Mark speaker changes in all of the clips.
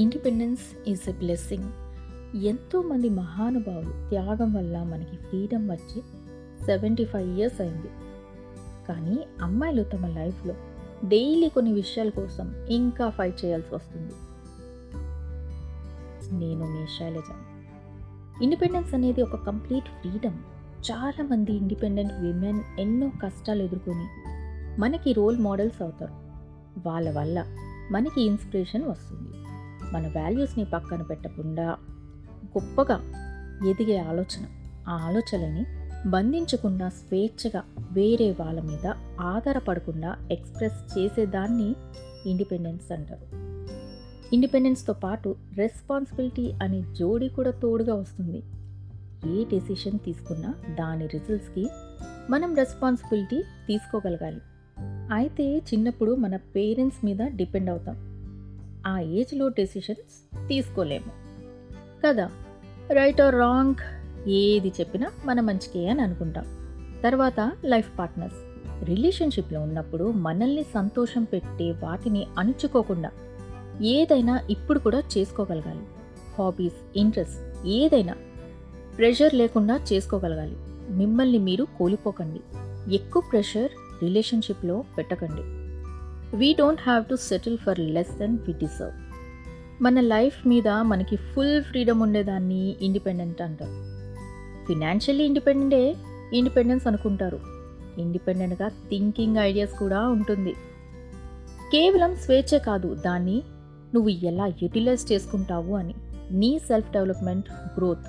Speaker 1: Independence is a blessing ఎంతోమంది మహానుభావులు త్యాగం వల్ల మనకి ఫ్రీడమ్ వచ్చి సెవెంటీ ఫైవ్ ఇయర్స్ అయింది. కానీ అమ్మాయిలు తమ లైఫ్లో డైలీ కొన్ని విషయాల కోసం ఇంకా ఫైట్ చేయాల్సి వస్తుంది. నేను మీ శైలజ. ఇండిపెండెన్స్ అనేది ఒక కంప్లీట్ ఫ్రీడమ్ చాలామంది ఇండిపెండెంట్ విమెన్ ఎన్నో కష్టాలు ఎదుర్కొని మనకి రోల్ మోడల్స్ అవుతారు. వాళ్ళ వల్ల మనకి ఇన్స్పిరేషన్ వస్తుంది. మన వాల్యూస్ని పక్కన పెట్టకుండా గొప్పగా ఎదిగే ఆలోచన. ఆ ఆలోచనని బంధించకుండా స్వేచ్ఛగా వేరే వాళ్ళ మీద ఆధారపడకుండా ఎక్స్ప్రెస్ చేసేదాన్ని ఇండిపెండెన్స్ అంటారు. ఇండిపెండెన్స్తో పాటు రెస్పాన్సిబిలిటీ అనే జోడి కూడా తోడుగా వస్తుంది. ఏ డెసిషన్ తీసుకున్నా దాని రిజల్ట్స్కి మనం రెస్పాన్సిబిలిటీ తీసుకోగలగాలి. అయితే చిన్నప్పుడు మన పేరెంట్స్ మీద డిపెండ్ అవుతాం. ఆ ఏజ్లో డెసిషన్స్ తీసుకోలేము. కదా? Right or wrong? ఏది చెప్పినా మన మంచికే అని అనుకుంటాం. తర్వాత లైఫ్ పార్ట్నర్స్. రిలేషన్షిప్లో ఉన్నప్పుడు మనల్ని సంతోషం పెట్టే వాటిని అణుచుకోకుండా ఏదైనా ఇప్పుడు కూడా చేసుకోగలగాలి. హాబీస్ ఇంట్రెస్ట్ ఏదైనా ప్రెషర్ లేకుండా చేసుకోగలగాలి. మిమ్మల్ని మీరు కోల్పోకండి. ఎక్కువ ప్రెషర్ రిలేషన్షిప్లో పెట్టకండి. We don't have to settle for less than we deserve మన లైఫ్ మీద మనకి ఫుల్ ఫ్రీడమ్ ఉండేదాన్ని ఇండిపెండెంట్ అంటారు. ఫినాన్షియల్లీ ఇండిపెండెంటే ఇండిపెండెన్స్ అనుకుంటారు. ఇండిపెండెంట్గా థింకింగ్ ఐడియాస్ కూడా ఉంటుంది. కేవలం స్వేచ్ఛ కాదు దాన్ని నువ్వు ఎలా యూటిలైజ్ చేసుకుంటావు అని. నీ self development growth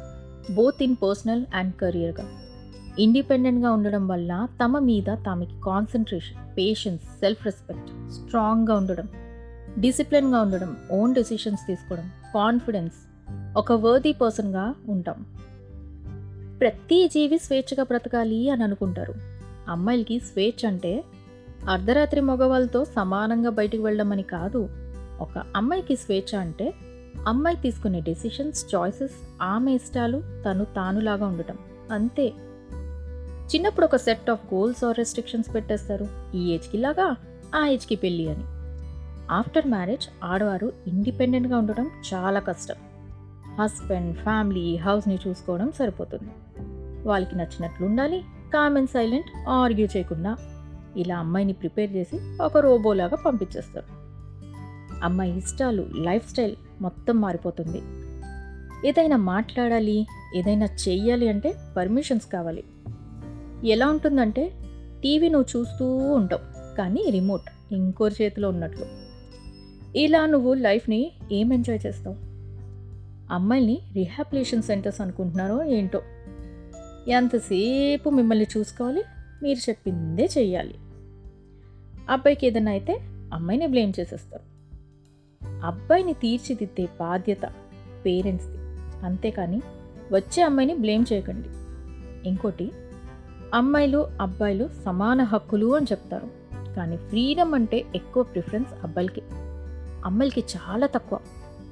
Speaker 1: both in personal and కెరియర్గా ఇండిపెండెంట్గా ఉండడం వల్ల తమ మీద తమకి కాన్సన్ట్రేషన్ పేషెన్స్ సెల్ఫ్ రెస్పెక్ట్ స్ట్రాంగ్గా ఉండడం డిసిప్లిన్గా ఉండడం ఓన్ డెసిషన్స్ తీసుకోవడం కాన్ఫిడెన్స్ ఒక వర్దీ పర్సన్గా ఉంటాం. ప్రతి జీవి స్వేచ్ఛగా బ్రతకాలి అని అనుకుంటారు. అమ్మాయిలకి స్వేచ్ఛ అంటే అర్ధరాత్రి మగవాళ్ళతో సమానంగా బయటికి వెళ్ళడం కాదు. ఒక అమ్మాయికి స్వేచ్ఛ అంటే అమ్మాయి తీసుకునే డెసిషన్స్ చాయిసెస్ ఆమె ఇష్టాలు తను తానులాగా ఉండటం. అంతే. చిన్నప్పుడు ఒక set of goals or restrictions పెట్టేస్తారు. ఈ ఏజ్కి లాగా ఆ ఏజ్కి పెళ్ళి అని. ఆఫ్టర్ మ్యారేజ్ ఆడవారు ఇండిపెండెంట్గా ఉండడం చాలా కష్టం. హస్బెండ్ ఫ్యామిలీ హౌస్ని చూసుకోవడం సరిపోతుంది. వాళ్ళకి నచ్చినట్లు ఉండాలి కామెంట్ సైలెంట్ ఆర్గ్యూ చేయకుండా. ఇలా అమ్మాయిని ప్రిపేర్ చేసి ఒక రోబోలాగా పంపించేస్తారు. అమ్మాయి ఇష్టాలు లైఫ్ స్టైల్ మొత్తం మారిపోతుంది. ఏదైనా మాట్లాడాలి ఏదైనా చెయ్యాలి అంటే పర్మిషన్స్ కావాలి. ఎలా ఉంటుందంటే టీవీ నువ్వు చూస్తూ ఉంటావు కానీ రిమోట్ ఇంకోరి చేతిలో ఉన్నట్లు. ఇలా నువ్వు లైఫ్ని ఏం ఎంజాయ్ చేస్తావు? అమ్మాయిని రిహాబిలేషన్ సెంటర్స్ అనుకుంటున్నారో ఏంటో? ఎంతసేపు మిమ్మల్ని చూసుకోవాలి? మీరు చెప్పిందే చెయ్యాలి. అబ్బాయికి ఏదైనా అయితే అమ్మాయిని బ్లేమ్ చేసేస్తారు. అబ్బాయిని తీర్చిదిద్దే బాధ్యత పేరెంట్స్ది. అంతేకాని వచ్చే అమ్మాయిని బ్లేమ్ చేయకండి. ఇంకోటి అమ్మాయిలు అబ్బాయిలు సమాన హక్కులు అని చెప్తారు. కానీ ఫ్రీడమ్ అంటే ఎక్కువ ప్రిఫరెన్స్ అబ్బాయిలకి. అమ్మాయిలకి చాలా తక్కువ.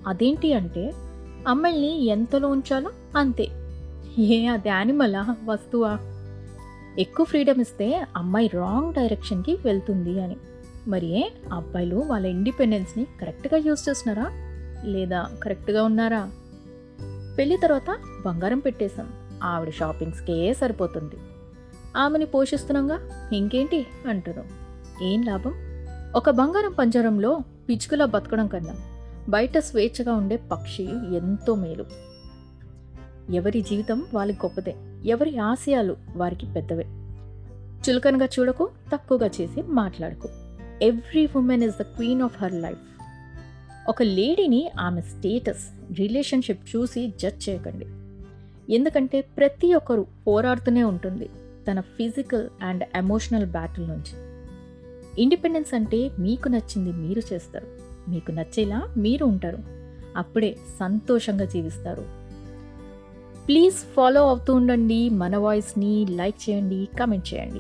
Speaker 1: అదేంటి అంటే అమ్మాయిల్ని ఎంతలో ఉంచాలో అంతే. ఏ అది యానిమలా వస్తువా? ఎక్కువ ఫ్రీడమ్ ఇస్తే అమ్మాయి రాంగ్ డైరెక్షన్కి వెళ్తుంది అని. మరి అబ్బాయిలు వాళ్ళ ఇండిపెండెన్స్ని కరెక్ట్గా యూజ్ చేస్తున్నారా? లేదా కరెక్ట్గా ఉన్నారా? పెళ్ళి తర్వాత బంగారం పెట్టేశాం. ఆవిడ షాపింగ్స్కే సరిపోతుంది. ఆమెని పోషిస్తున్నాగా? ఇంకేంటి? అంటారు ఏం లాభం? ఒక బంగారం పంజరంలో పిచ్చుకలా బతకడం కన్నా బయట స్వేచ్ఛగా ఉండే పక్షి ఎంతో మేలు. ఎవరి జీవితం వాళ్ళకి గొప్పదే. ఎవరి ఆశయాలు వారికి పెద్దవే. చులకనగా చూడకు తక్కువగా చేసి మాట్లాడకు. Every woman is the queen of her life ఒక లేడీని ఆమె స్టేటస్ రిలేషన్షిప్ చూసి జడ్జ్ చేయకండి. ఎందుకంటే ప్రతి ఒక్కరు పోరాడుతూనే ఉంటుంది. తన ఫిజికల్ అండ్ ఎమోషనల్ బ్యాటిల్ నుంచి. ఇండిపెండెన్స్ అంటే మీకు నచ్చింది మీరు చేస్తారు. మీకు నచ్చేలా మీరు ఉంటారు. అప్పుడే సంతోషంగా జీవిస్తారు. ప్లీజ్ ఫాలో అవుతూ ఉండండి. మన వాయిస్ని లైక్ చేయండి కామెంట్ చేయండి.